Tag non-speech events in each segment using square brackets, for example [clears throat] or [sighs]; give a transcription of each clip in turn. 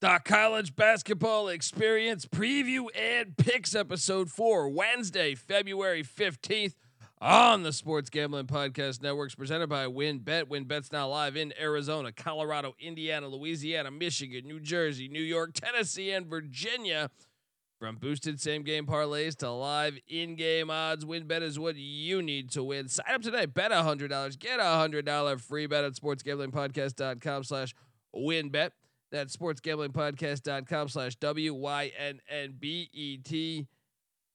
The college basketball experience preview and picks episode four, Wednesday, February 15th on the Sports Gambling Podcast Networks, presented by WynnBET. WynnBET's now live in Arizona, Colorado, Indiana, Louisiana, Michigan, New Jersey, New York, Tennessee, and Virginia. From boosted same game parlays to live in game odds, WynnBET is what you need to win. Sign up today, bet $100, get a $100 free bet at sportsgamblingpodcast.com slash wynnbet. That's sportsgamblingpodcast.com slash W-Y-N-N-B-E-T.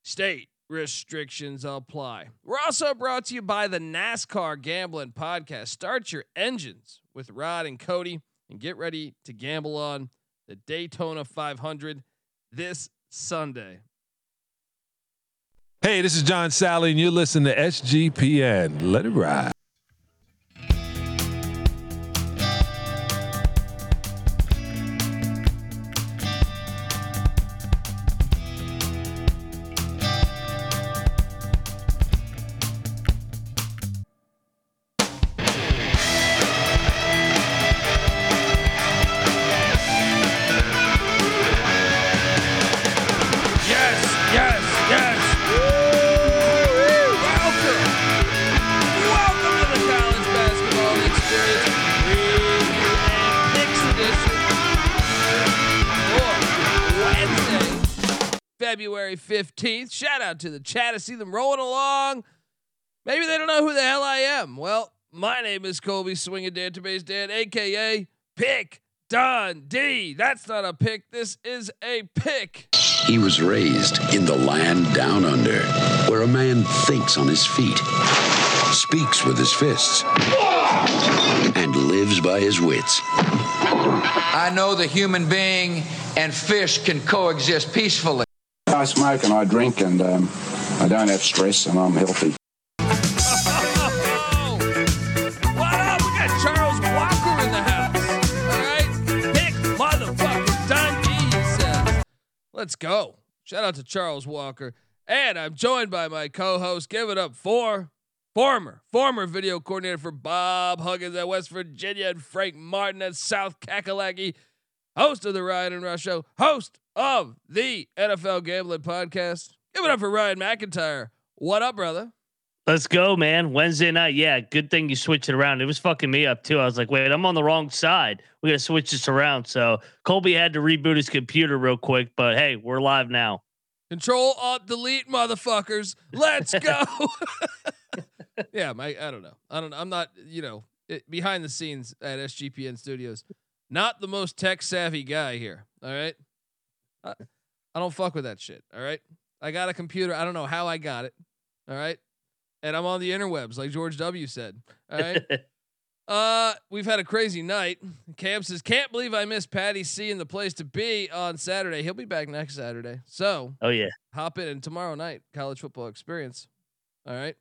State restrictions apply. We're also brought to you by the NASCAR Gambling Podcast. Start your engines with Rod and Cody and get ready to gamble on the Daytona 500 this Sunday. Hey, this is John Salley, and you're listening to SGPN. Let it ride. February 15th. Shout out to the chat. I see them rolling along. Maybe they don't know who the hell I am. Well, my name is Colby Swinging Database Dan, aka Pick Dundee. That's not a pick. This is a pick. He was raised in the land down under, where a man thinks on his feet, speaks with his fists, and lives by his wits. I know the human being and fish can coexist peacefully. I smoke and I drink and um, I don't have stress and I'm healthy. [laughs] Says. Let's go. Shout out to Charles Walker, and I'm joined by my co-host. Give it up for former former video coordinator for Bob Huggins at West Virginia and Frank Martin at South Kakalaki, host of the Ryan and Rush Show, host of the NFL Gambling Podcast. Give it up for Ryan McIntyre. What up, brother? Let's go, man. Wednesday night. Yeah, good thing you switched it around. It was fucking me up too. I was like, wait, I'm on the wrong side. We got to switch this around. So Colby had to reboot his computer real quick, but hey, we're live now. Control Alt Delete, motherfuckers. Let's go. [laughs] [laughs] yeah, my I don't know. I don't. Know. I'm not. You know, it, behind the scenes at SGPN Studios, not the most tech savvy guy here. All right. I, I don't fuck with that shit. All right. I got a computer. I don't know how I got it. All right. And I'm on the interwebs, like George W. said. All right. [laughs] Uh, we've had a crazy night. Cam says, "Can't believe I missed Patty C in the place to be on Saturday. He'll be back next Saturday. So oh yeah. hop in and tomorrow night college football experience all right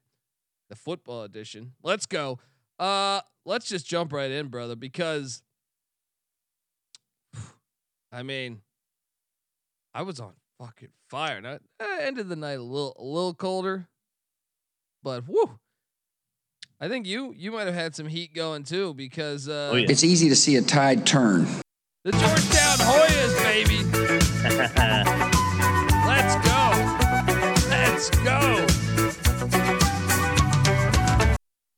the football edition let's go uh let's just jump right in brother because [sighs] i mean i was on fucking fire now I ended the night a little a little colder but whoo i think you you might have had some heat going too because uh Oh, yeah. It's easy to see a tide turn. the georgetown hoyas baby [laughs] Let's go. Let's go.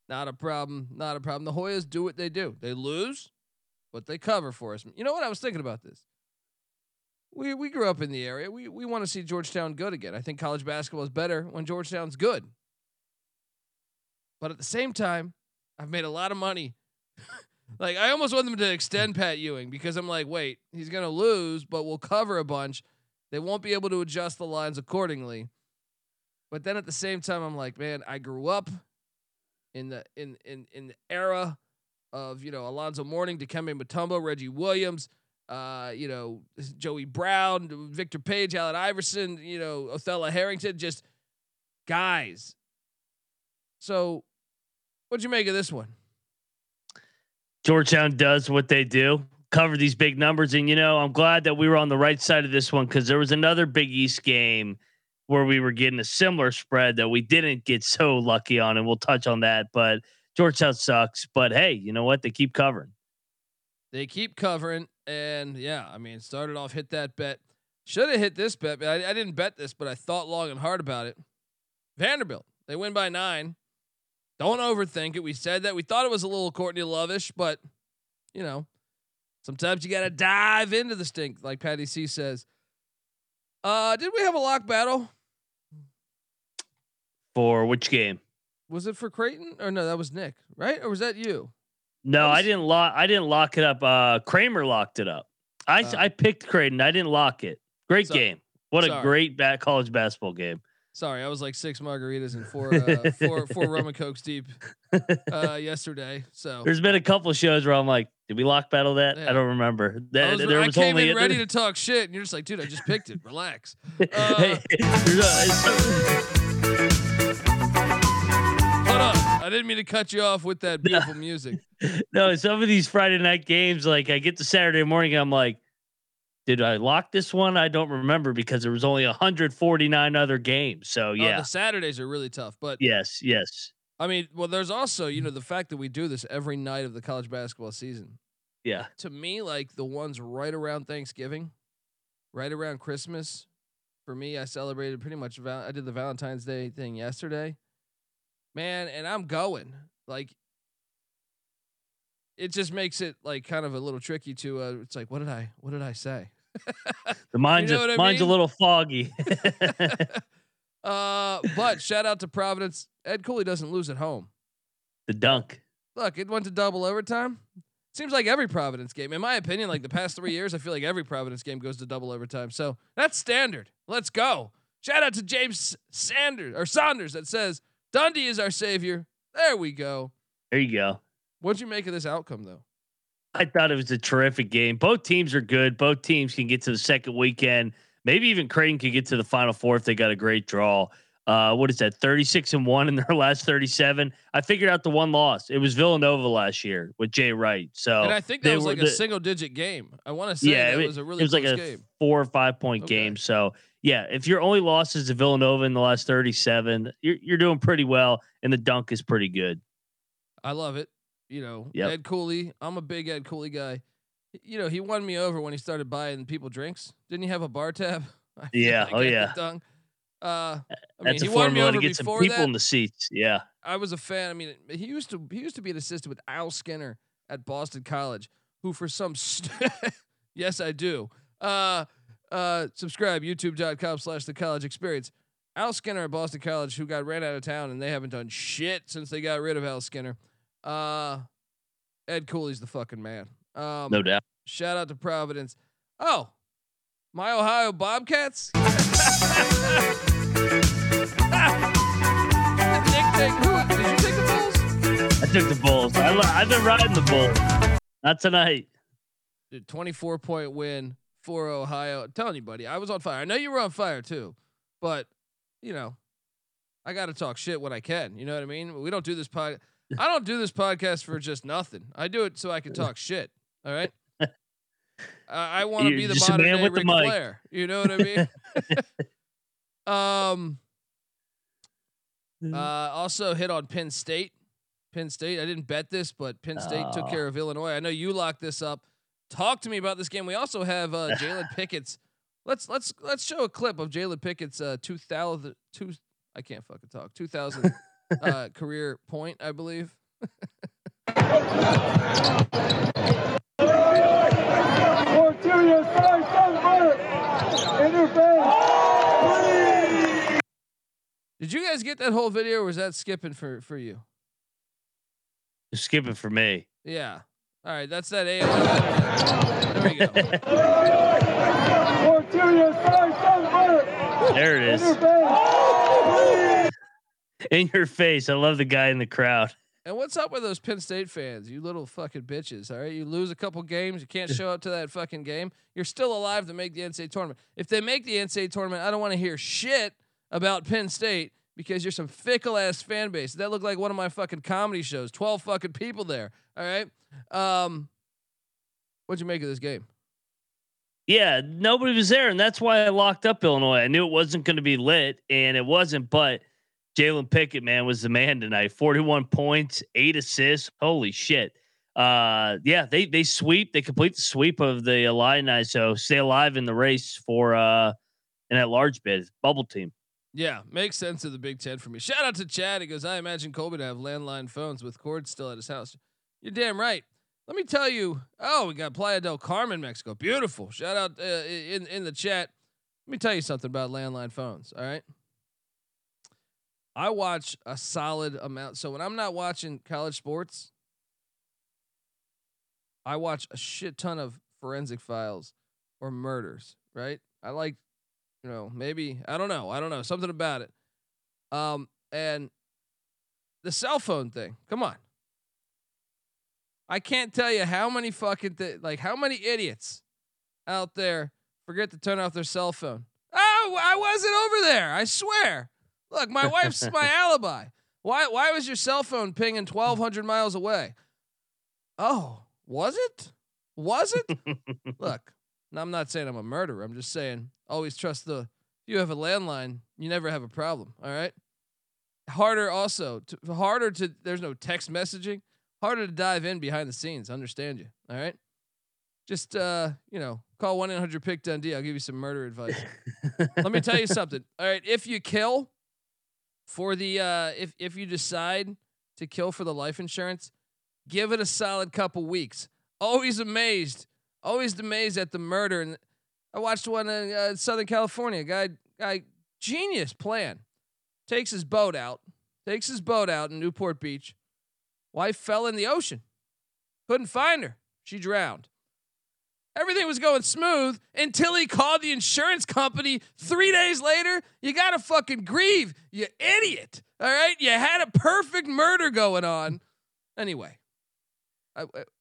Not a problem. Not a problem. The Hoyas do what they do. They lose, but they cover for us. You know what? I was thinking about this. We we grew up in the area. We we want to see Georgetown good again. I think college basketball is better when Georgetown's good. But at the same time, I've made a lot of money. [laughs] like I almost want them to extend Pat Ewing because I'm like, wait, he's gonna lose, but we'll cover a bunch. They won't be able to adjust the lines accordingly. But then at the same time, I'm like, man, I grew up in the in in in the era of you know Alonzo Mourning, Dikembe Mutombo, Reggie Williams, uh, you know Joey Brown, Victor Page, Allen Iverson, you know Othello Harrington, just guys. So, what'd you make of this one? Georgetown does what they do, cover these big numbers. And, you know, I'm glad that we were on the right side of this one because there was another Big East game where we were getting a similar spread that we didn't get so lucky on. And we'll touch on that. But Georgetown sucks. But hey, you know what? They keep covering. They keep covering. And yeah, I mean, started off hit that bet. Should have hit this bet. But I, I didn't bet this, but I thought long and hard about it. Vanderbilt, they win by nine. Don't overthink it. We said that. We thought it was a little Courtney Lovish, but you know, sometimes you got to dive into the stink, like Patty C says. Uh, did we have a lock battle? For which game? Was it for Creighton or no? That was Nick, right? Or was that you? No, That I didn't lock. I didn't lock it up. Uh, Kramer locked it up. I Oh. I picked Creighton. I didn't lock it. Great So- game. What a great bat college basketball game. Sorry, I was like six margaritas and four [laughs] uh, four four rum and cokes deep uh, [laughs] yesterday. So There's been a couple of shows where I'm like, did we lock battle that? Yeah. I don't remember. I, That, was, there I was came only in ready to talk shit, and you're just like, dude, I just picked it. Relax. [laughs] Hey, Uh, there's I didn't mean to cut you off with that beautiful [laughs] music. [laughs] no, some of these Friday night games, like I get to Saturday morning, I'm like, did I lock this one? I don't remember because there was only 149 other games. So Oh, yeah, the Saturdays are really tough, but yes, yes, I mean, well, there's also you know the fact that we do this every night of the college basketball season. yeah. To me, like the ones right around Thanksgiving, right around Christmas. For me, I celebrated pretty much. Val- I did the Valentine's Day thing yesterday, man, and I'm going like. It just makes it like kind of a little tricky to. Uh, it's like, what did I? What did I say? [laughs] The mine's know a, I mine's a little foggy. [laughs] uh, but shout out to Providence. Ed Cooley doesn't lose at home. the dunk. Look, it went to double overtime. Seems like every Providence game, in my opinion, like the past three years, I feel like every Providence game goes to double overtime. So that's standard. Let's go. Shout out to James Sanders or Saunders that says Dundee is our savior. There we go. There you go. What'd you make of this outcome, though? I thought it was a terrific game. Both teams are good. Both teams can get to the second weekend. Maybe even Creighton could get to the final four if they got a great draw. Uh, what is that? 36 and one in their [laughs] last 37. I figured out the one loss. It was Villanova last year with Jay Wright. So and I think that was like a single digit game. I want to say yeah, it, was a really it was like a game. four or five point Okay. game. So yeah, if your only loss is to Villanova in the last 37, you're you're doing pretty well, and the dunk is pretty good. I love it. You know, Yep. Ed Cooley. I'm a big Ed Cooley guy. You know, he won me over when he started buying people drinks. Didn't he have a bar tab? [laughs] Yeah, oh, yeah. dunk. Uh, I mean, That's he a won me formula to get some people that. in the seats. Yeah. I was a fan. I mean, he used to he used to be an assistant with Al Skinner at Boston College, who for some st- [laughs] yes, I do. Uh, uh, subscribe youtube.com slash the college experience. Al Skinner at Boston College, who got ran out of town, and they haven't done shit since they got rid of Al Skinner. Uh, Ed Cooley's the fucking man. Um, No doubt. Shout out to Providence. Oh, my Ohio Bobcats. [laughs] Nick, take, who, did you take the Bulls? I took the Bulls. I, I've been riding the Bulls. Not tonight. Dude, 24 point win for Ohio. I'm telling you, buddy, I was on fire. I know you were on fire too, but you know, I got to talk shit when I can. You know what I mean? We don't do this pod. I don't do this podcast for just nothing. I do it so I can talk shit. All right. Uh, [laughs] I want to be the modern man with the mic. Flair. You know what I mean? [laughs] [laughs] um. Uh, also hit on Penn State. Penn State. I didn't bet this, but Penn State took Oh. care of Illinois. I know you locked this up. Talk to me about this game. We also have uh, Jalen Pickett's. Let's let's let's show a clip of Jalen Pickett's uh, 2000 two. I can't fucking talk. 2000 uh, [laughs] career point, I believe. Did you guys get that whole video, or was that skipping for for you? Skipping for me. Yeah. All right, that's that AOL. There we go. There it is. In your face. I love the guy in the crowd. And what's up with those Penn State fans? You little fucking bitches. All right, you lose a couple games, you can't show up to that fucking game. You're still alive to make the NCAA tournament. If they make the NCAA tournament, I don't want to hear shit about Penn State because you're some fickle ass fan base. That looked like one of my fucking comedy shows. Twelve fucking people there. All right. Um, what'd you make of this game? Yeah, nobody was there, and that's why I locked up Illinois. I knew it wasn't going to be lit, and it wasn't. But Jalen Pickett, man, was the man tonight. Forty-one points, eight assists. Holy shit! uh, yeah, they they sweep, they complete the sweep of the Illini, so stay alive in the race for uh in that large bid bubble team. Yeah, makes sense of the Big Ten for me. Shout out to Chad. He goes, I imagine Colby to have landline phones with cords still at his house. You're damn right. Let me tell you. Oh, we got Playa del Carmen, Mexico. Beautiful. Shout out uh, in in the chat. Let me tell you something about landline phones. All right. I watch a solid amount. So when I'm not watching college sports, I watch a shit ton of forensic files or murders. Right. I like you know, maybe I don't know. I don't know something about it. Um, and the cell phone thing. Come on. I can't tell you how many fucking th- like how many idiots out there forget to turn off their cell phone. Oh, I wasn't over there. I swear. Look, my wife's [laughs] my alibi. Why why was your cell phone pinging 1200 miles away? Oh, was it? Was it? [laughs] Look, I'm not saying I'm a murderer. I'm just saying always trust the. If you have a landline, you never have a problem. All right. Harder also, to, harder to. There's no text messaging. Harder to dive in behind the scenes. Understand you. All right. Just uh, you know, call one eight hundred pick Dundee. I'll give you some murder advice. [laughs] Let me tell you something. All right, if you kill for the uh, if if you decide to kill for the life insurance, give it a solid couple weeks. Always amazed always amazed at the murder. And I watched one in uh, Southern California. Guy, guy, genius plan. Takes his boat out. Takes his boat out in Newport Beach. Wife fell in the ocean. Couldn't find her. She drowned. Everything was going smooth until he called the insurance company three days later. You gotta fucking grieve, you idiot. All right? You had a perfect murder going on. Anyway,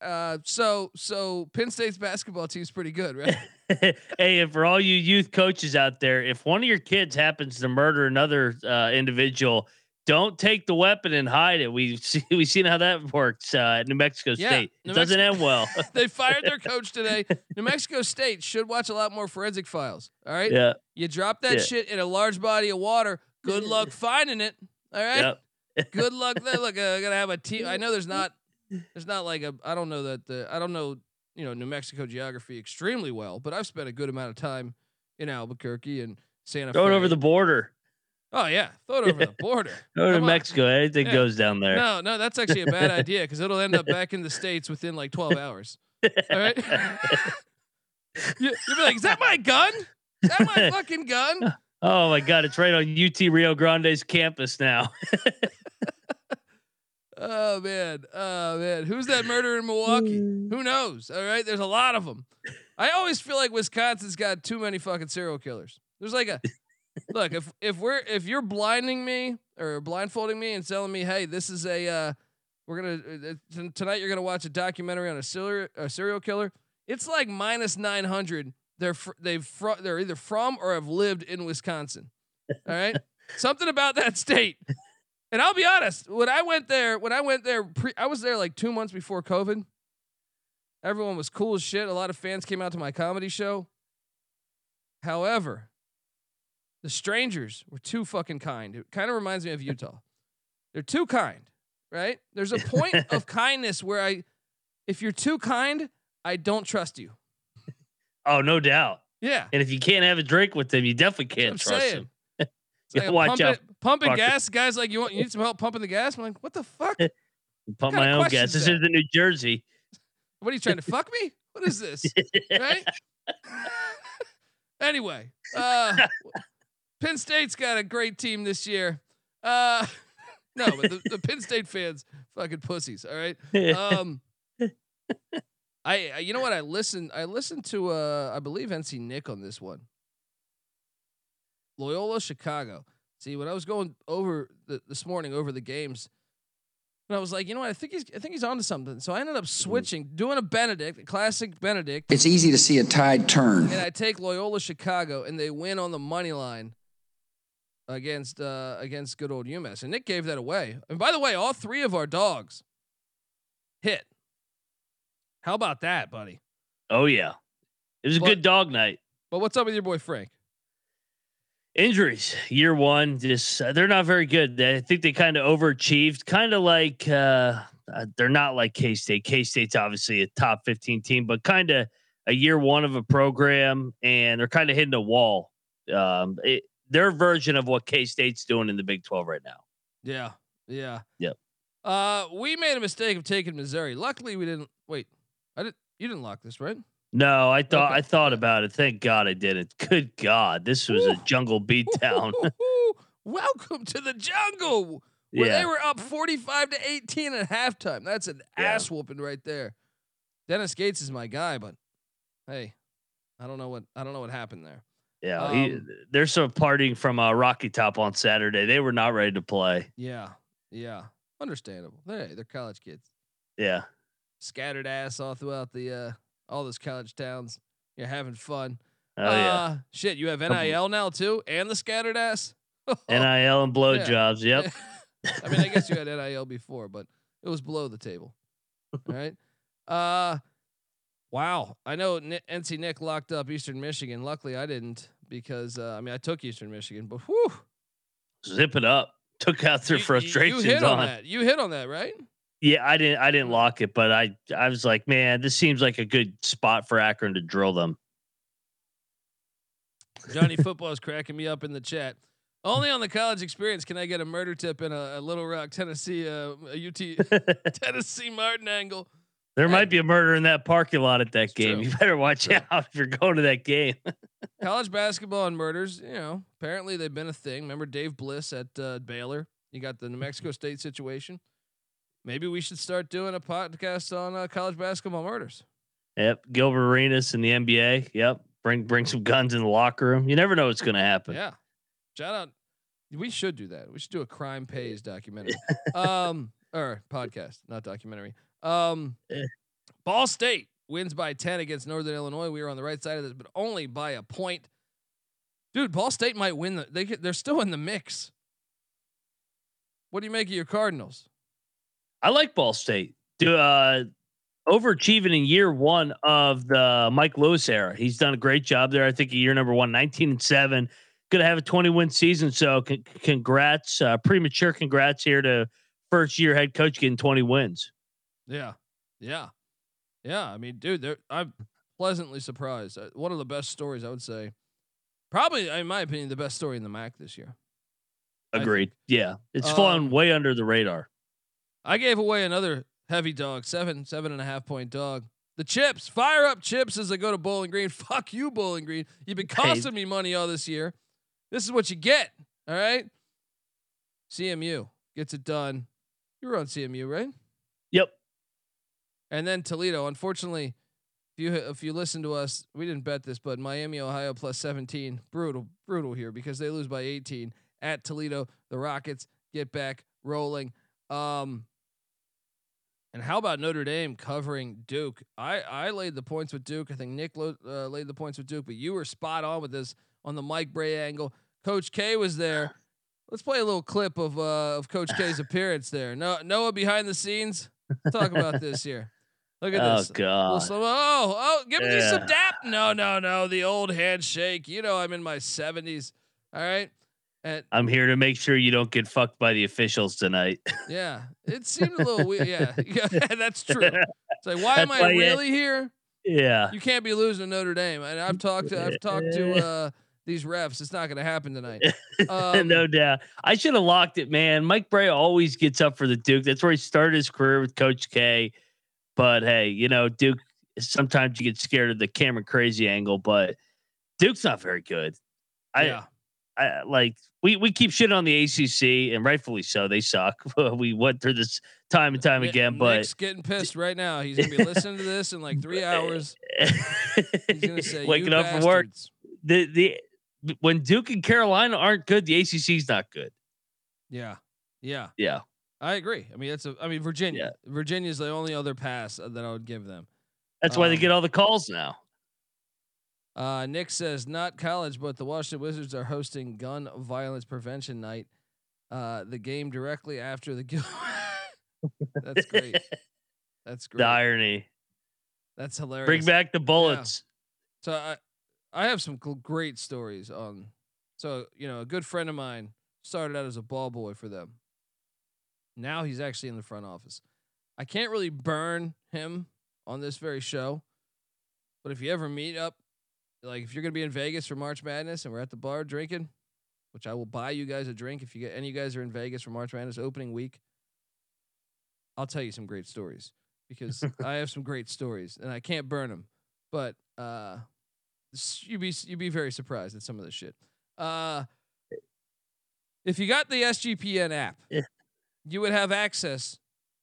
uh, so so Penn State's basketball team's pretty good, right? [laughs] hey, and for all you youth coaches out there, if one of your kids happens to murder another uh, individual, don't take the weapon and hide it. We've see, [laughs] we've seen how that works uh, at New Mexico Yeah, State. New it doesn't end well. [laughs] they fired their coach today. New Mexico State should watch a lot more forensic files. All right. yeah. You drop that Yeah. shit in a large body of water. Good luck finding it. All right. Yep. Good luck there. Look, uh, I gotta have a team. I know there's not. There's not like a. I don't know that the. I don't know. You know New Mexico geography extremely well, but I've spent a good amount of time in Albuquerque and Santa Throw it over the border. Oh yeah, throw it over the border. [laughs] Go to Come. Mexico. Anything Yeah. goes down there. No, no, that's actually a bad [laughs] idea because it'll end up back in the states within like 12 hours. All right. [laughs] you, you'll be like, is that my gun? Is that my fucking gun? Oh my God, it's right on UT Rio Grande's campus now. Oh man, oh man, who's that murderer in Milwaukee? Who knows? All right, there's a lot of them. I always feel like Wisconsin's got too many fucking serial killers. There's like a [laughs] look if if we're if you're blinding me or blindfolding me and telling me, hey, this is a uh, we're gonna uh, tonight you're gonna watch a documentary on a serial a serial killer. It's like minus nine hundred. They're fr- they've fr- they're either from or have lived in Wisconsin. All right, [laughs] something about that state. And I'll be honest, when I went there, when I went there, pre- I was there like two months before COVID. Everyone was cool as shit. A lot of fans came out to my comedy show. However, the strangers were too fucking kind. It kind of reminds me of Utah. They're too kind, right? There's a point of [laughs] kindness where I, if you're too kind, I don't trust you. [laughs] Oh, no doubt. Yeah. And if you can't have a drink with them, you definitely can't trust saying. them. [laughs] Yeah, like watch out, pumping Parker. gas. Guys, like you want you need some help pumping the gas. I'm like, what the fuck? [laughs] Pump my own gas. This is in New Jersey. What are you trying to fuck me? What is this? [laughs] right? [laughs] anyway, uh, Penn State's got a great team this year. Uh, no, but the, the Penn State fans, fucking pussies. All right. Um, I, I- you know what? I listened. I listened to uh, I believe NC Nick on this one. Loyola Chicago. See, when I was going over the, this morning over the games, and I was like, you know what? I think he's I think he's onto something. So I ended up switching, doing a Benedict, a classic Benedict, It's easy to see a tide turn. and I take Loyola Chicago, and they win on the money line against uh, against good old UMass. And Nick gave that away. And by the way, all three of our dogs hit. How about that, buddy? oh, yeah. It was a good dog night. But what's up with your boy Frank? Injuries, year one, just uh, they're not very good. I think they kind of overachieved, kind of like uh, uh, they're not like K State. K State's obviously a top 15 team, but kind of a year one of a program, and they're kind of hitting a wall. Um, it, their version of what K State's doing in the Big 12 right now. Yeah. Yeah. Yep. Uh, we made a mistake of taking Missouri. Luckily, we didn't. Wait, I didn't. You didn't lock this, right? No, I thought Okay. I thought about it. Thank God I didn't. Good God, this was a Ooh. jungle beatdown. [laughs] [laughs] Welcome to the jungle. Where they were up 45 to 18 at halftime. That's an Yeah. ass whooping right there. Dennis Gates is my guy, but hey, I don't know what I don't know what happened there. yeah. he, um, they're some partying from uh, Rocky Top on Saturday. They were not ready to play. Yeah. Yeah. Understandable. Hey, they're college kids. Yeah, Scattered ass all throughout the uh all those college towns. You're having fun. oh yeah. Uh, shit, you have NIL now too, and the scattered ass. [laughs] NIL and blowjobs. Yep. [laughs] I mean, I guess you had NIL before, but it was below the table. All right. Uh, wow. I know Ni- NC Nick locked up Eastern Michigan. Luckily, I didn't because uh, I mean I took Eastern Michigan, but whew, Zip it up. Took out their you- frustrations You hit on, on. that. You hit on that, right? Yeah, I didn't. I didn't lock it, but I. I was like, man, this seems like a good spot for Akron to drill them. Johnny [laughs] Football is cracking me up in the chat. Only on the college experience can I get a murder tip in a, a Little Rock, Tennessee, uh, a UT [laughs] Tennessee Martin angle. There Hey. might be a murder in that parking lot at that game. true. You better watch True. out if you're going to that game. [laughs] college basketball and murders, you know, apparently they've been a thing. Remember Dave Bliss at uh, Baylor? You got the New Mexico State situation. Maybe we should start doing a podcast on uh, college basketball murders. Yep, Gilbert Arenas in the NBA. Yep, bring bring some guns in the locker room. You never know what's going to happen. Yeah. Shout out. We should do that. We should do a crime pays [laughs] documentary. um or podcast, not documentary. Um Eh. Ball State wins by 10 against Northern Illinois. We were on the right side of this, but only by a point. Dude, Ball State might win the they they're still in the mix. What do you make of your Cardinals? I like Ball State. Do uh, overachieving in year one of the Mike Lewis era. He's done a great job there. I think year number one, 19 and seven. Going to have a 20 win season. So con- congrats, uh, premature congrats here to first year head coach getting 20 wins. Yeah. Yeah. Yeah, I mean, dude, I'm pleasantly surprised. Uh, One of the best stories I would say. Probably in my opinion the best story in the MAC this year. Agreed. Yeah. It's Um, flown way under the radar. I gave away another heavy dog, seven, seven and a half point dog. The chips, fire up chips as I go to Bowling Green. [laughs] Fuck you, Bowling Green. You've been Hey. costing me money all this year. This is what you get. All right. CMU gets it done. You were on CMU, right? Yep. And then Toledo. Unfortunately, if you if you listen to us, we didn't bet this, but Miami, Ohio plus 17. Brutal, brutal here because they lose by 18 at Toledo. The Rockets get back rolling. Um and how about Notre Dame covering Duke? I I laid the points with Duke. I think Nick lo- uh, laid the points with Duke, but you were spot on with this on the Mike Brey angle. Coach K was there. Let's play a little clip of uh, of Coach K's [laughs] appearance there. No, Noah behind the scenes. Talk about this here. Look at [laughs] Oh this. God. slow- oh, oh, give me some dap. No, no, no. The old handshake. You know, I'm in my 70s. All right. And I'm here to make sure you don't get fucked by the officials tonight. [laughs] yeah, it seemed a little weird. Yeah, [laughs] yeah, [laughs] that's true. It's like, why am I why really here? yeah. You can't be losing to Notre Dame. And I've talked to I've talked to uh, these refs. It's not going to happen tonight. Um, no doubt. I should have locked it, man. Mike Brey always gets up for the Duke. That's where he started his career with Coach K. But hey, you know, Duke sometimes you get scared of the Cameron crazy angle, but Duke's not very good. I, yeah. I like we we keep shitting on the ACC and rightfully so. They suck. [laughs] we went through this time and time again, but Nick's getting pissed [laughs] right now. He's gonna be listening to this in like three hours. He's gonna say, [laughs] waking "You up from work. The the when Duke and Carolina aren't good, the ACC's not good. Yeah, yeah, Yeah. I agree. I mean, it's a. I mean, Virginia. Virginia's the only other pass that I would give them. That's why they Um, get all the calls now. Uh, Nick says not college, but the Washington Wizards are hosting Gun Violence Prevention Night. Uh, the game directly after the. Gil- [laughs] That's great. That's great. The irony. That's hilarious. Bring back the bullets. So I, I have some great stories on. So you know, a good friend of mine started out as a ball boy for them. Now he's actually in the front office. I can't really burn him on this very show, but if you ever meet up, like if you're gonna be in Vegas for March Madness and we're at the bar drinking, which I will buy you guys a drink if you get any of you guys are in Vegas for March Madness opening week. I'll tell you some great stories because [laughs] I have some great stories and I can't burn them, but uh, you'd be you'd be very surprised at some of this shit. Uh, if you got the SGPN app, Yeah. you would have access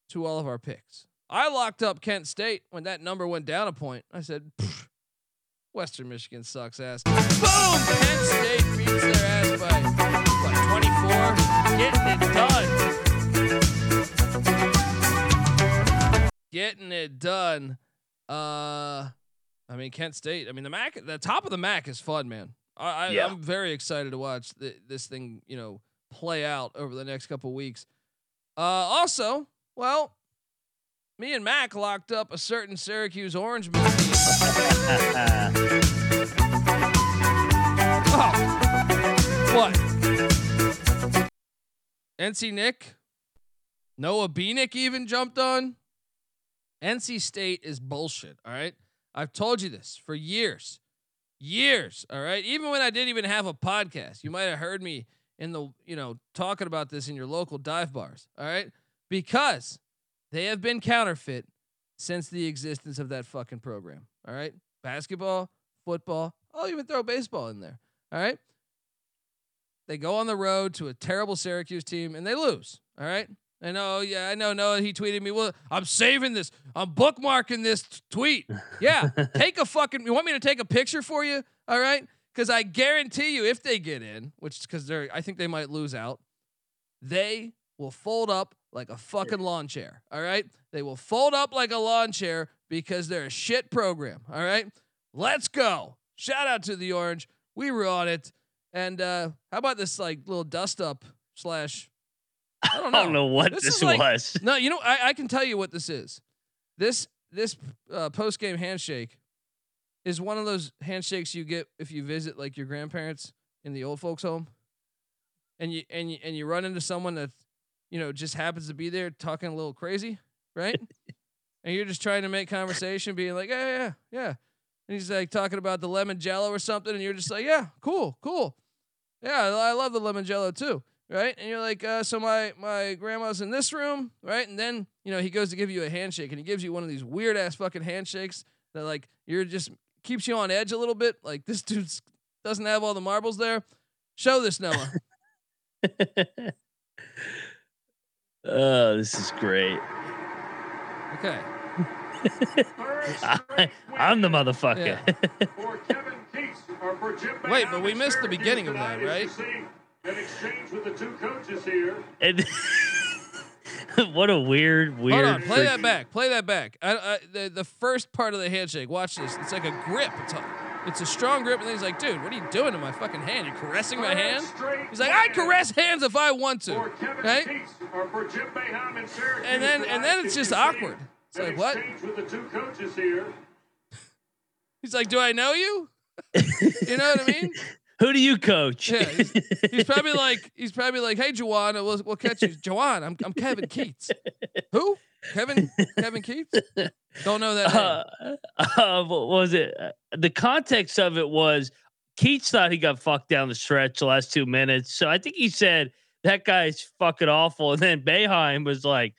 to all of our picks. I locked up Kent State when that number went down a point. I said, "Pfft, Western Michigan sucks ass. Boom! Kent State beats their ass by what 24, getting it done. Getting it done. Uh, I mean Kent State. I mean the Mac. The top of the Mac is fun, man. I, I Yeah. I'm very excited to watch th- this thing. You know, play out over the next couple weeks. Uh, also, well, me and Mac locked up a certain Syracuse Orange team. [laughs] Oh, what? NC Nick, Noah Beanick even jumped on. NC State is bullshit. All right, I've told you this for years, years. All right, even when I didn't even have a podcast, you might have heard me in the you know talking about this in your local dive bars. All right, because they have been counterfeit since the existence of that fucking program. All right, basketball, football. I'll even throw baseball in there. All right. They go on the road to a terrible Syracuse team and they lose. All right. I know. Oh, yeah, I know. Noah, he tweeted me. Well, I'm saving this. I'm bookmarking this t- tweet. Yeah. [laughs] take a fucking. You want me to take a picture for you? All right. Because I guarantee you, if they get in, which is because they're, I think they might lose out, they will fold up like a fucking lawn chair. All right. They will fold up like a lawn chair because they're a shit program. All right. Let's go. Shout out to the Orange. We were on it. And uh, how about this like little dust up slash? I don't know. [laughs] I don't know what This this, is like- was. [laughs] No, you know, I, I can tell you what this is. This this uh, post game handshake is one of those handshakes you get if you visit like your grandparents in the old folks home, and you and you and you run into someone that you know just happens to be there talking a little crazy, right? [laughs] and you're just trying to make conversation, being like, yeah, yeah, yeah. And he's like talking about the lemon jello or something, and you're just like, yeah, cool, cool. Yeah, I love the lemon jello too right? And you're like, uh, so my my grandma's in this room, right? And then you know he goes to give you a handshake, and he gives you one of these weird ass fucking handshakes that like you're just keeps you on edge a little bit. Like this dude doesn't have all the marbles there. Show this Noah. [laughs] oh, this is great. okay. [laughs] I, am the motherfucker. Wait, but we missed the beginning of that, right? An exchange with the two coaches here. And [laughs] what a weird, weird. Hold on, play freak- that back. Play that back. I, I, the the first part of the handshake. Watch this. It's like a grip. It's a, it's a strong grip, and then he's like, "Dude, what are you doing to my fucking hand? You're caressing my hand." He's like, "I caress hands if I want to." Right? Keatts, or for Jim Boeheim in Syracuse And then and then it's just awkward. It's like what? exchange with the two coaches here. He's like, "Do I know you?" [laughs] you know what I mean? Who do you coach? Yeah, he's, he's probably [laughs] like, he's probably like, "Hey, Juwan, we'll, we'll catch you, Juwan. I'm I'm Kevin Keatts. Who? Kevin Kevin Keatts? Don't know that. Name. uh, uh, what was it? Uh, The context of it was Keatts thought he got fucked down the stretch the last two minutes. So I think he said that guy's fucking awful. [laughs] And then Boeheim was like,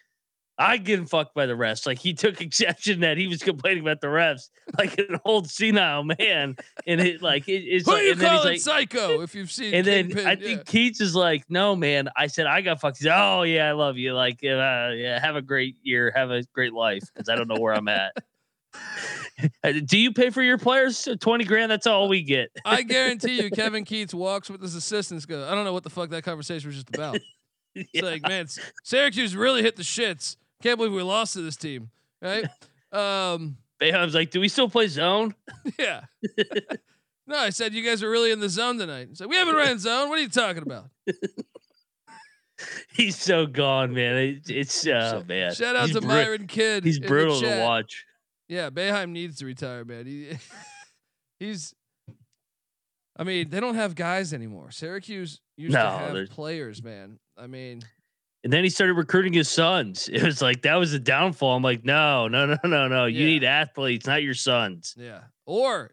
I getting fucked by the refs. Like he took [laughs] exception that he was complaining about the refs, like an old senile man. And it like it, it's Who like, you then calling like, psycho? If you've seen, and then Kingpin, I yeah. think Keatts is like, no, man. I said I got fucked. Oh yeah, I love you. Like, uh, yeah, have a great year, have a great life, because I don't know where I'm at. [laughs] [laughs] Uh, Do you pay for your players? Twenty grand. That's all we get. I guarantee you, Kevin Keatts walks with his assistants. Go, I don't know what the fuck that conversation was just about. It's Yeah. like, man, Syracuse really hit the shits. Can't believe we lost to this team, right? [laughs] um, Boeheim's like, do we still play zone? [laughs] yeah. [laughs] no, I said you guys were really in the zone tonight. So we haven't ran zone. What are you talking about? He's so gone, man. It, it's oh man. Shout out He's to bru- Myron Kidd. He's brutal to watch. Yeah, Boeheim needs to retire, man. He, he's. I mean, they don't have guys anymore. Syracuse used to have there's- players, man. I mean, And then he started recruiting his sons. [laughs] It was like that was the downfall. I'm like, no, no, no, no, no. You Yeah. need athletes, not your sons. Yeah. Or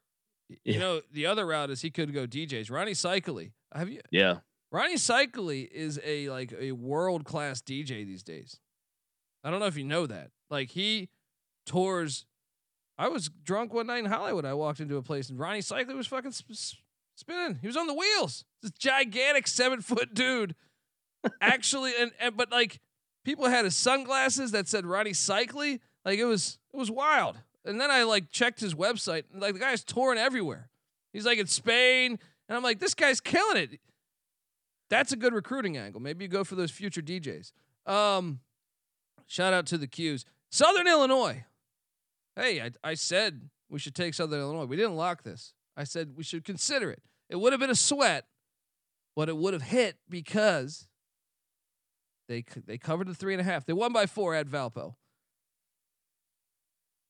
you Yeah. know, the other route is he could go DJs. Rony Seikaly. Have you Yeah. Rony Seikaly is a like a world class DJ these days. I don't know if you know that. Like he tours. I was drunk one night in Hollywood. I walked into a place and Rony Seikaly was fucking sp- spinning. He was on the wheels. This gigantic seven foot dude. Actually, and, and but like people had his sunglasses that said Rony Seikaly. Like it was it was wild. And then I like checked his website. And, like the guy's touring everywhere. He's like in Spain, and I'm like, this guy's killing it. That's a good recruiting angle. Maybe you go for those future DJs. Um, shout out to the Qs. Southern Illinois. Hey, I, I said we should take Southern Illinois. We didn't lock this. I said we should consider it. It would have been a sweat, but it would have hit because they they covered the three and a half. They won by four at Valpo.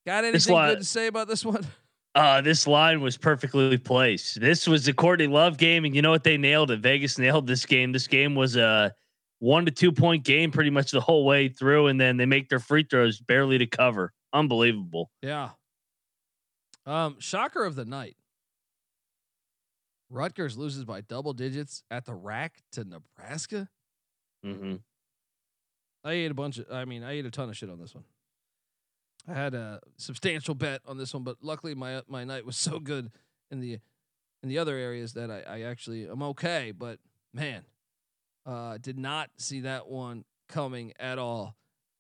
Got anything li- good to say about this one? [laughs] Uh, this line was perfectly placed. This was the Courtney Love game, and you know what? They nailed it. Vegas nailed this game. This game was a one to two point game pretty much the whole way through, and then they make their free throws barely to cover. Unbelievable. Yeah. Um, shocker of the night. Rutgers loses by double digits at the rack to Nebraska. hmm I ate a bunch of I mean, I ate a ton of shit on this one. I had a substantial bet on this one, but luckily my my night was [laughs] so good in the in the other areas that I, I actually am okay. But man, uh did not see that one coming at all.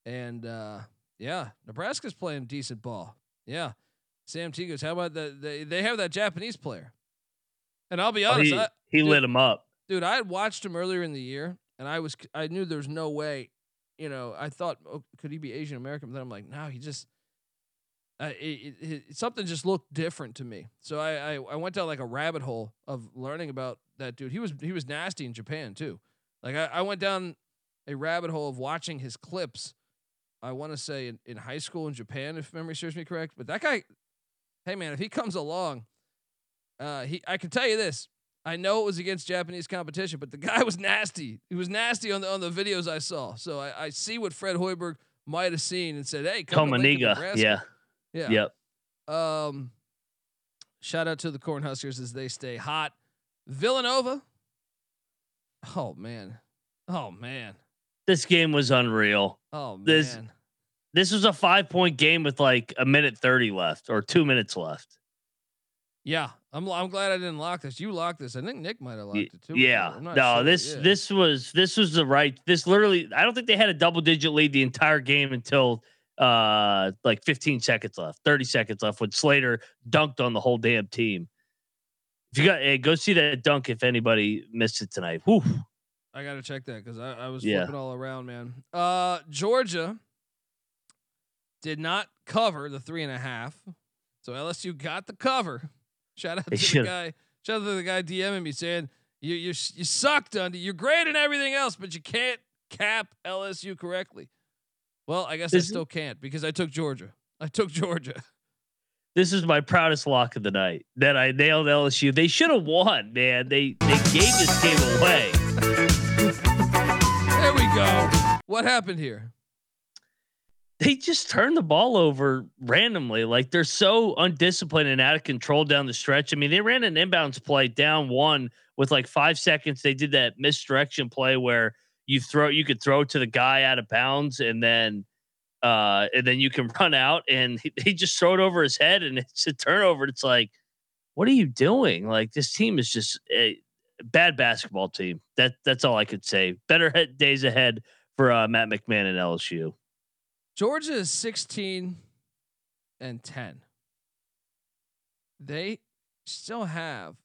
And uh yeah, Nebraska's playing decent ball. Yeah. Sam T goes, how about that? They, they have that Japanese player. And I'll be Oh, honest, he I, he dude, lit him up. dude, I had watched him earlier in the year, and I was I knew there was no way, you know, I thought oh, could he be Asian American? But then I'm like, no, he just, uh, it, it, it- something just looked different to me. So I, I I went down like a rabbit hole of learning about that dude. He was he was nasty in Japan too. Like I, I went down a rabbit hole of watching his clips. I want to say in, in high school in Japan, if memory serves me correct. But that guy, hey man, if he comes along, uh, he I can tell you this. I know it was against Japanese competition, but the [laughs] guy was nasty. He was nasty on the on the videos I saw. So I, I see what Fred Hoiberg might have seen and said, "Hey, come to Tominaga. Nebraska." Yeah. yeah, Yep. Um, shout out to the Cornhuskers as they stay hot. Villanova. Oh man, oh man, This game was unreal. oh man. This- This was a five point game with like a minute 30 left or two minutes left. yeah, I'm I'm glad I didn't lock this. You locked this. I think Nick might have locked it too. Yeah. No, sure. this Yeah. this was this was the right this literally I don't think they had a double digit lead the entire game until uh like 15 seconds left, 30 seconds left when Slater dunked on the whole damn team. If you got hey, go see that dunk if anybody missed it tonight. Whew. I gotta check that because I, I was Yeah. flipping all around, man. Uh, Georgia did not cover the three and a half, so LSU got the cover. Shout out to the guy. Shout out to the guy DMing me saying you you you suck, Dundee. You're great and everything else, but you can't cap LSU correctly. Well, I guess I This- still can't because I took Georgia. I took [laughs] Georgia. This is my proudest lock of the night that I nailed LSU. They should have won, man. They they gave this game away. [laughs] There we go. What happened here? They just turn the ball over randomly. Like they're so undisciplined and out of control down the stretch. I mean, they ran an inbounds play down one with like five seconds. They did that misdirection play where you throw, you could throw to the guy out of bounds and then, uh, and then you can [laughs] run out and he, he just throw it over his head and [laughs] it's a turnover. It's like, what are you doing? Like this team is just a bad basketball team. That that's all I could say. Better days ahead for uh, Matt McMahon and LSU. Georgia is 16 and 10. They still have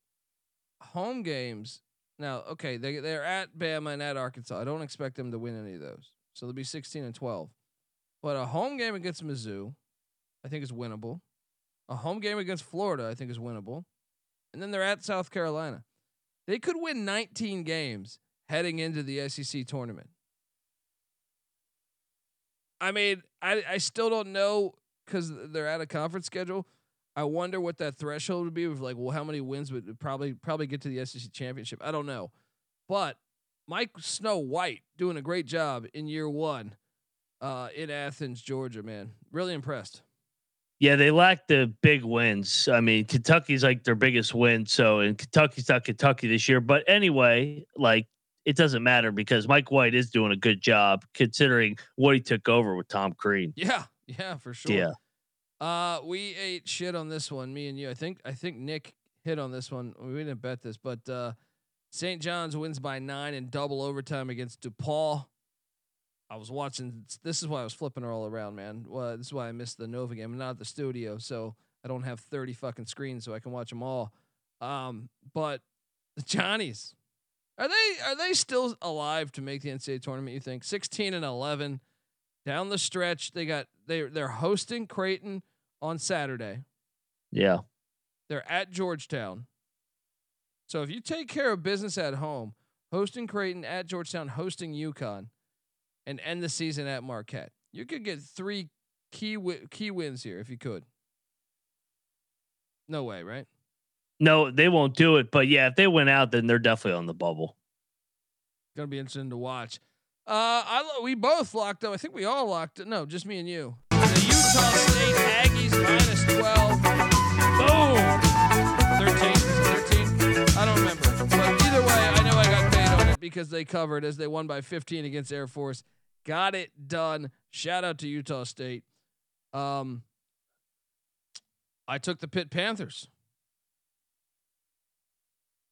home games. Now, okay, they they're at Bama and at Arkansas. I don't expect them to win any of those. So they'll be 16 and 12. But a home game against Mizzou, I think is winnable. A home game against Florida, I think is winnable. And then they're at South Carolina. They could win 19 games heading into the SEC tournament. I mean, I I still don't know because they're at a conference schedule. I wonder what that threshold would be of like, well, how many wins would probably probably get to the SEC championship? I don't know, but Mike Snow White doing a great job in year one uh, in Athens, Georgia. Man, really impressed. Yeah, they lack the big wins. I mean, Kentucky's like their biggest win. So, and Kentucky's not Kentucky this year. But anyway, like it doesn't matter because Mike White is doing a good job considering what he took over with Tom Crean. Yeah, yeah, for sure. Yeah. Uh, we ate shit on this one, me and you. I think I think Nick hit on this one. We didn't bet this, but uh, St. John's wins by nine in double overtime against DePaul. I was watching. This is why I was flipping her all around, man. Well, this is why I missed the Nova game. I'm not at the studio, so I don't have 30 fucking screens, so I can watch them all. Um, but the Johnnies, are they are they still alive to make the NCAA tournament? You think 16 and 11 down the stretch? They got they they're hosting Creighton on Saturday. Yeah. They're at Georgetown. So if you take care of business at home, hosting Creighton at Georgetown, hosting UConn, and end the season at Marquette, you could get three key wi- key wins here if you could. No way, right? No, they won't do it. But yeah, if they went out, then they're definitely on the bubble. Gonna be interesting to watch. Uh, I we both locked up. I think we all locked it. No, just me and you. The Utah State Aggies minus twelve. Boom. Thirteen. Thirteen. I don't remember. But either way, I know I got paid on it because they covered as they won by 15 against Air Force. Got it done. Shout out to Utah State. Um, I took the Pitt Panthers.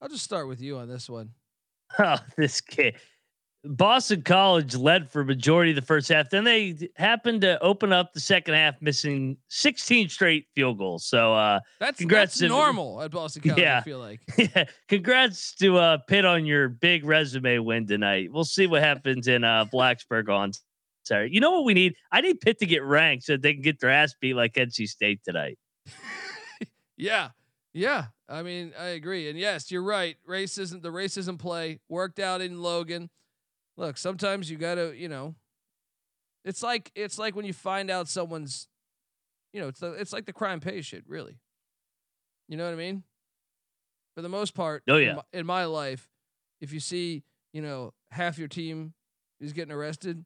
I'll just start with you on this one. [laughs] Oh, this kid. Boston College led for majority of the first half. Then they happened to open up the second half, missing 16 straight field goals. So, uh, That's Congrats that's to- normal at Boston College. I Yeah. feel like. [laughs] yeah, congrats to uh, Pitt on your big resume win tonight. We'll see what happens in uh, Blacksburg on Saturday. You know what we need? I need Pitt to get ranked so they can get their ass beat like NC State tonight. [laughs] Yeah. Yeah. I mean, I agree. And yes, you're right. Racism, the racism play worked out in Logan. Look, sometimes you got to, you know, it's like it's like when you find out someone's you know, it's the, it's like the crime pays shit, really. You know what I mean? For the most part, Oh, in yeah. my- in my life, if you see, you know, half your team is getting arrested,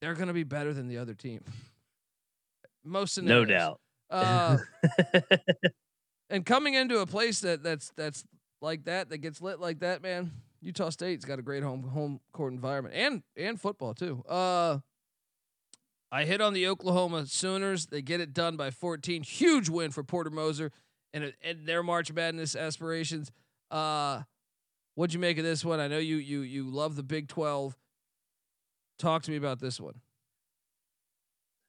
they're going to be better than the other team. [laughs] Most No doubt. Uh, [laughs] and coming into a place that that's that's like that that gets lit like that, man. Utah State's got a great home home court environment and and football too. Uh, I hit on the Oklahoma Sooners. They get it done by 14. Huge win for Porter Moser and and their March Madness aspirations. Uh, what'd you make of this one? I know you you you love the Big 12. Talk to me about this one.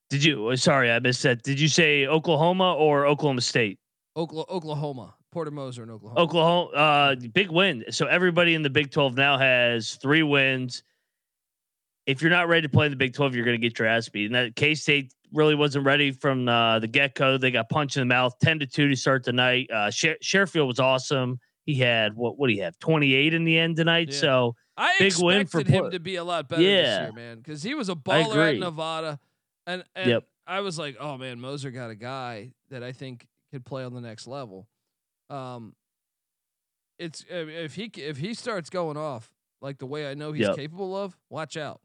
Did you? Sorry, I missed that. Did you say Oklahoma or Oklahoma State? Okla- Oklahoma, Porter Moser in Oklahoma. Oklahoma, uh, big win. So everybody in the Big 12 now has three wins. If you're not ready to play in the Big 12, you're going to get your ass beat. And that K State really wasn't ready from uh, the get go. They got punched in the mouth, 10 to 2 to start the night. Uh, Sher- Sherfield was awesome. He had what? What do you have? 28 in the end tonight. Yeah. So I Big win for him Port- to be a lot better this Yeah. year, man, because he was a baller at. Nevada, and, and Yep. I was like, oh man, Moser got a guy that I think could play on the next level. Um, it's if he if he starts going off like the way I know he's Yep. capable of, watch out.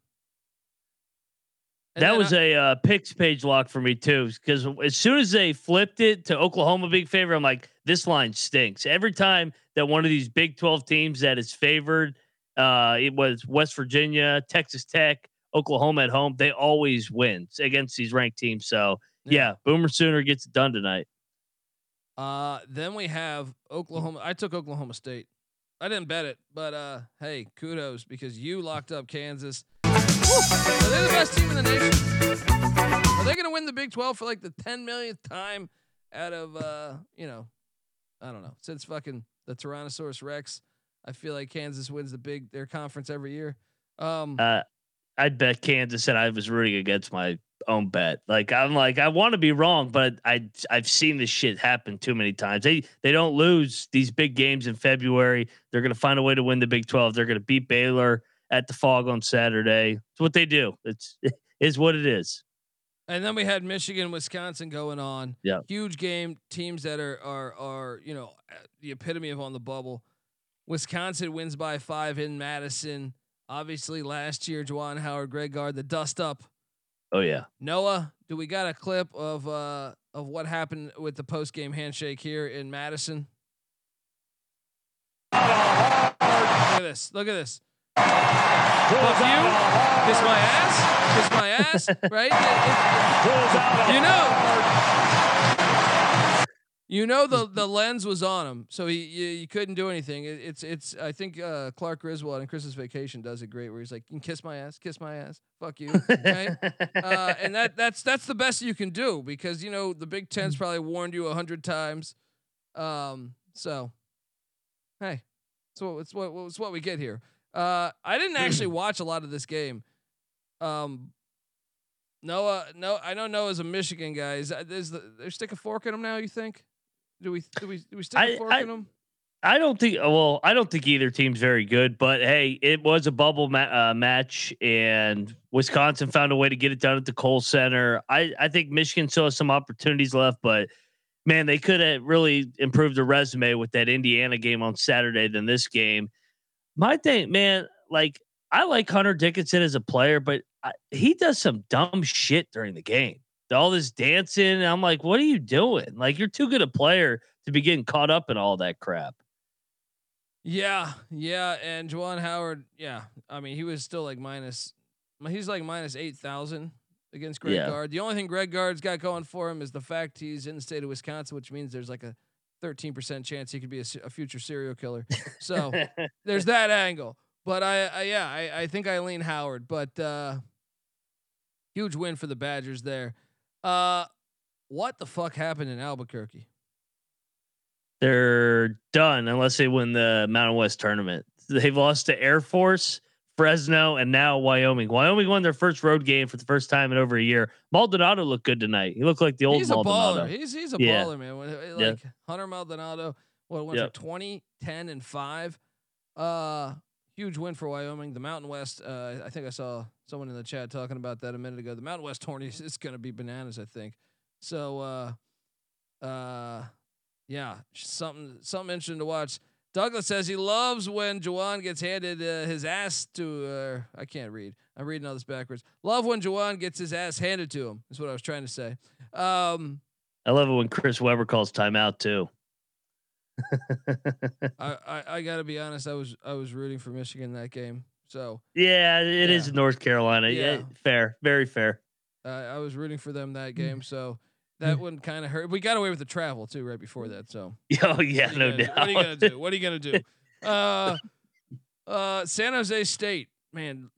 And that was I- a uh, picks page lock for me too, because as soon as they flipped it to Oklahoma big favor, I'm like, this line stinks. Every time that one of these Big 12 teams that is favored, uh, it was West Virginia, Texas Tech, Oklahoma at home, they always win against these ranked teams. So yeah, Boomer Sooner gets it done tonight. Uh, then we have Oklahoma. I took Oklahoma State. I didn't bet it, but uh, hey, kudos because you locked up Kansas. Are they the best team in the nation? Are they gonna win the Big Twelve for like the ten millionth time out of uh, you know, I don't know, since fucking the Tyrannosaurus Rex? I feel like Kansas wins the big their conference every year. Um, Uh, I'd bet Kansas, and I was rooting against my own bet. Like I'm like I want to be wrong, but I I've seen this shit happen too many times. They they don't lose these big games in February. They're gonna find a way to win the Big Twelve. They're gonna beat Baylor at the Phog on Saturday. It's what they do. It's it [laughs] is what it is. And then we had Michigan, Wisconsin going on. Yeah. Huge game. Teams that are are are you know the epitome of on the bubble. Wisconsin wins by five in Madison. Obviously, last year, Juwan Howard, Greg Gard, the dust up. Oh yeah. Noah, do we got a clip of uh of what happened with the post game handshake here in Madison? Look at this. Look at this. Fuck you. Kiss my ass. Kiss my ass. [laughs] Right? It- it- you know. You know the the lens was on him, so he you, you couldn't do anything. It, it's it's I think uh, Clark Griswold in Christmas Vacation does it great, where he's like, "You can kiss my ass, kiss my ass, fuck you," right? [laughs] uh, and that that's that's the best you can do because you know the Big Ten's probably warned you a hundred times. Um, so, hey, so it's what it's what we get here. Uh, I didn't actually [clears throat] watch a lot of this game. Um, Noah, no, I know Noah's a Michigan guy. Is, is the, they stick a fork in him now? You think? Do we do we do we stick a fork I- in him? I don't think. Well, I don't think either team's very good. But hey, it was a bubble ma- uh, match, and Wisconsin found a way to get it done at the Kohl Center. I I think Michigan still has some opportunities left, but man, they could have really improved their resume with that Indiana game on Saturday than this game. My thing, man, like I like Hunter Dickinson as a player, but I, he does some dumb shit during the game. All this dancing, I'm like, what are you doing? Like, you're too good a player to be getting caught up in all that crap. Yeah, yeah, and Juwan Howard, yeah. I mean, he was still like minus. He's like minus eight thousand against Greg Yeah. Gard. The only thing Greg Gard's got going for him is the fact he's in the state of Wisconsin, which means there's like a thirteen percent chance he could be a, a future serial killer. So [laughs] there's that angle. But I, I yeah, I, I think I lean Howard. But uh, huge win for the Badgers there. Uh, what the fuck happened in Albuquerque? They're done unless they win the Mountain West tournament. They've lost to Air Force, Fresno, and now Wyoming. Wyoming won their first road game for the first time in over a year. Maldonado looked good tonight. He looked like the old he's a baller. He's he's a Yeah. baller, man. Uh, Yeah. Like Hunter Maldonado, what went Yep. for 20, 10, and five. Uh, huge win for Wyoming. The Mountain West. Uh, I think I saw someone in the chat talking about that a minute ago. The Mountain West tourney is going to be bananas. I think. So, uh, uh, yeah, something something interesting to watch. Douglas says he loves when Juwan gets handed uh, his ass to. Uh, I can't read. I'm reading all this backwards. Love when Juwan gets his ass handed to him. Is what I was trying to say. Um, I love it when Chris Webber calls timeout too. [laughs] I, I, I got to be honest. I was I was rooting for Michigan in that game. So yeah, it is Yeah. North Carolina. Yeah. Yeah. fair, very fair. uh, I was rooting for them Mm. that game. So [laughs] that one kind of hurt. We got away with the travel too right before that. So [laughs] Oh yeah, what are you no gonna do? doubt. What are you gonna do? What are you gonna do? [laughs] Uh, uh, San Jose State, man.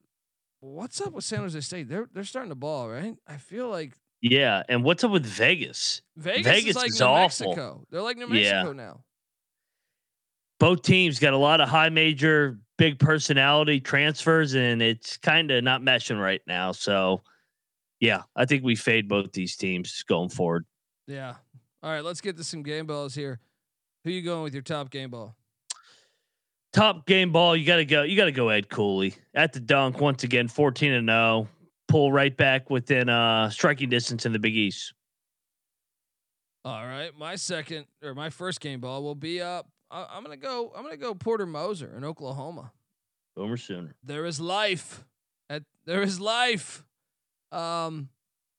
What's up with San Jose State? They're they're starting to ball, right? I feel like yeah, and what's up with Vegas? Vegas, Vegas is like is New awful. Mexico. They're like New Yeah. Mexico now. Both teams got a lot of high major, big personality transfers, and it's kind of not meshing right now. So, yeah, I think we fade both these teams going forward. Yeah. All right, let's get to some game balls here. Who you going with your top game ball? Top game ball, you got to go. You got to go Ed Cooley at the dunk once again, fourteen and zero. Pull right back within uh striking distance in the Big East. All right, my second or my first game ball will be uh I- I'm gonna go I'm gonna go Porter Moser in Oklahoma. Boomer Sooner. There is life. At there is life. Um,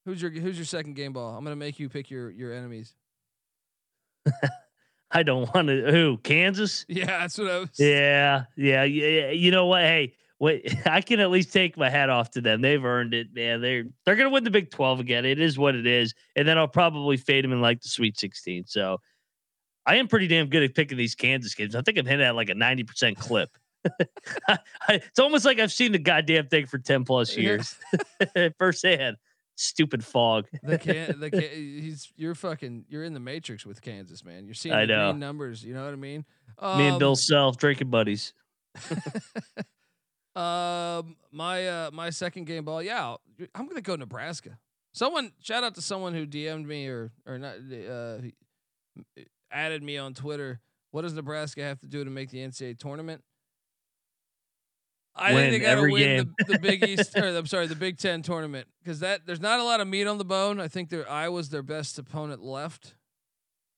who's your who's your second game ball? I'm gonna make you pick your your enemies. [laughs] I don't want to. Who? Kansas? [laughs] Yeah, that's what I was. Yeah, yeah, yeah. yeah. You know what? Hey, wait. [laughs] I can at least take my hat off to them. They've earned it, man. They're they're gonna win the Big Twelve again. It is what it is, and then I'll probably fade them in like the Sweet Sixteen. So I am pretty damn good at picking these Kansas games. I think I'm hitting at like a ninety percent clip. [laughs] I, it's almost like I've seen the goddamn thing for ten plus years Yeah. [laughs] firsthand. Stupid Phog. The [laughs] can the can, he's you're fucking you're in the matrix with Kansas, man. You're seeing I the know. green numbers. You know what I mean? Me and Bill Um, Self drinking buddies. um, my uh, my second game ball. Yeah, I'm gonna go Nebraska. Someone shout out to someone who DM'd me or or not uh, added me on Twitter. What does Nebraska have to do to make the NCAA tournament? I Win think they got to win the, the Big [laughs] East. Or, I'm sorry, the Big Ten tournament because that there's not a lot of meat on the bone. I think their Iowa's their best opponent left,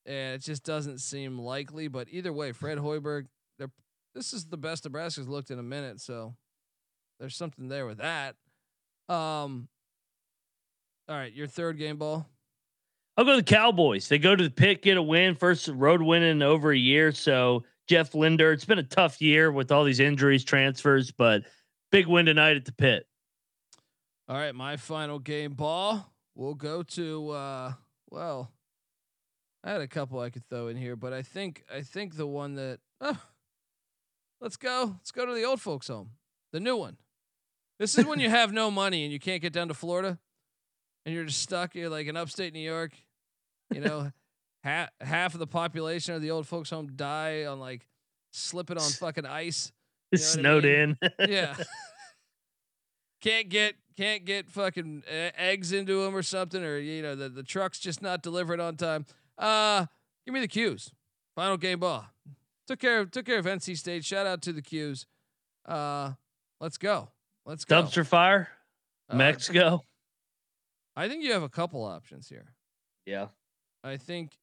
and it just doesn't seem likely. But either way, Fred Hoiberg, they're this is the best Nebraska's looked in a minute, so there's something there with that. Um, all right, your third game ball. I'll go to the Cowboys. They go to the pit, get a win, first road win in over a year. So Jeff Linder, it's been a tough year with all these injuries, transfers, but big win tonight at the pit. All right, my final game ball. We'll go to uh well, I had a couple I could throw in here, but I think I think the one that oh, let's go. Let's go to the old folks home. The new one. This is when you [laughs] have no money and you can't get down to Florida and you're just stuck. You're like in upstate New York. You know, [laughs] half half of the population of the old folks home die on like slipping on fucking ice. It You know what I snowed mean? in. [laughs] Yeah. can't get can't get fucking eggs into them or something, or you know the the truck's just not delivered on time. Uh, give me the Cuse. Final game ball. Took care of took care of NC State. Shout out to the Cuse. Uh, let's go. Let's go. Dumpster fire, Uh, Mexico. I think you have a couple options here. Yeah. I think.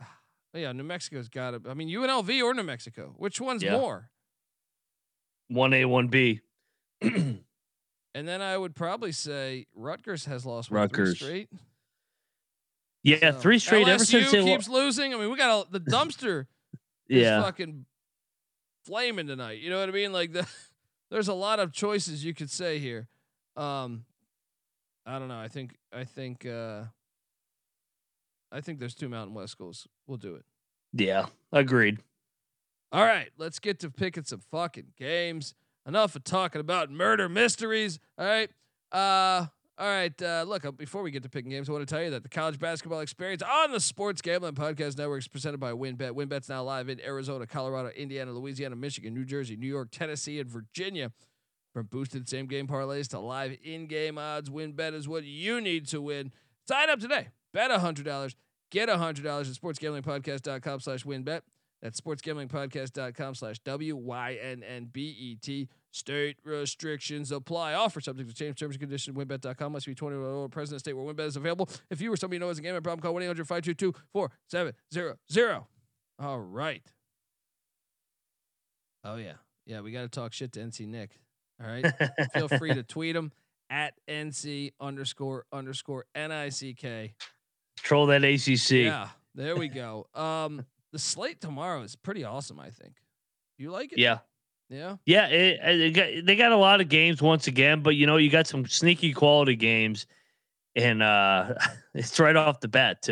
[sighs] Yeah, New Mexico's got it. I mean, UNLV or New Mexico. Which one's Yeah. more? One A, one B. [clears throat] And then I would probably say Rutgers has lost what, three straight. Yeah, So, three straight ever LSU since they lo- keeps losing. I mean, we got a, the [laughs] dumpster is Yeah. fucking flaming tonight. You know what I mean? Like the [laughs] there's a lot of choices you could say here. Um I don't know. I think I think uh I think there's two Mountain West schools. We'll do it. Yeah. Agreed. All right, let's get to picking some fucking games. Enough of talking about murder mysteries. All right. Uh all right. Uh, look, uh, before we get to picking games, I want to tell you that the college basketball experience on the Sports Gambling Podcast Network is presented by WynnBET. WynnBET's now live in Arizona, Colorado, Indiana, Louisiana, Michigan, New Jersey, New York, Tennessee, and Virginia. From boosted same game parlays to live in game odds, WynnBET is what you need to win. Sign up today. Bet $100. Get $100 at sportsgamblingpodcast.com slash wynnbet. That's sportsgamblingpodcast.com slash W-Y-N-N-B-E-T. State restrictions apply. Offer subject to change terms and conditions. WynnBET.com must be 21 or older. Present state where WynnBET is available. If you or somebody you know has a gambling problem, call 1-800-522-4700. All right. Oh, yeah. Yeah, we got to talk shit to NC Nick. All right. [laughs] Feel free to tweet them at NC underscore underscore N-I-C-K. Troll that ACC. Yeah, there we go. Um, the slate tomorrow is pretty awesome. I think. You like it? Yeah. Yeah. Yeah, it, it got, they got a lot of games once again, but you know you got some sneaky quality games, and uh [laughs] it's right off the bat too.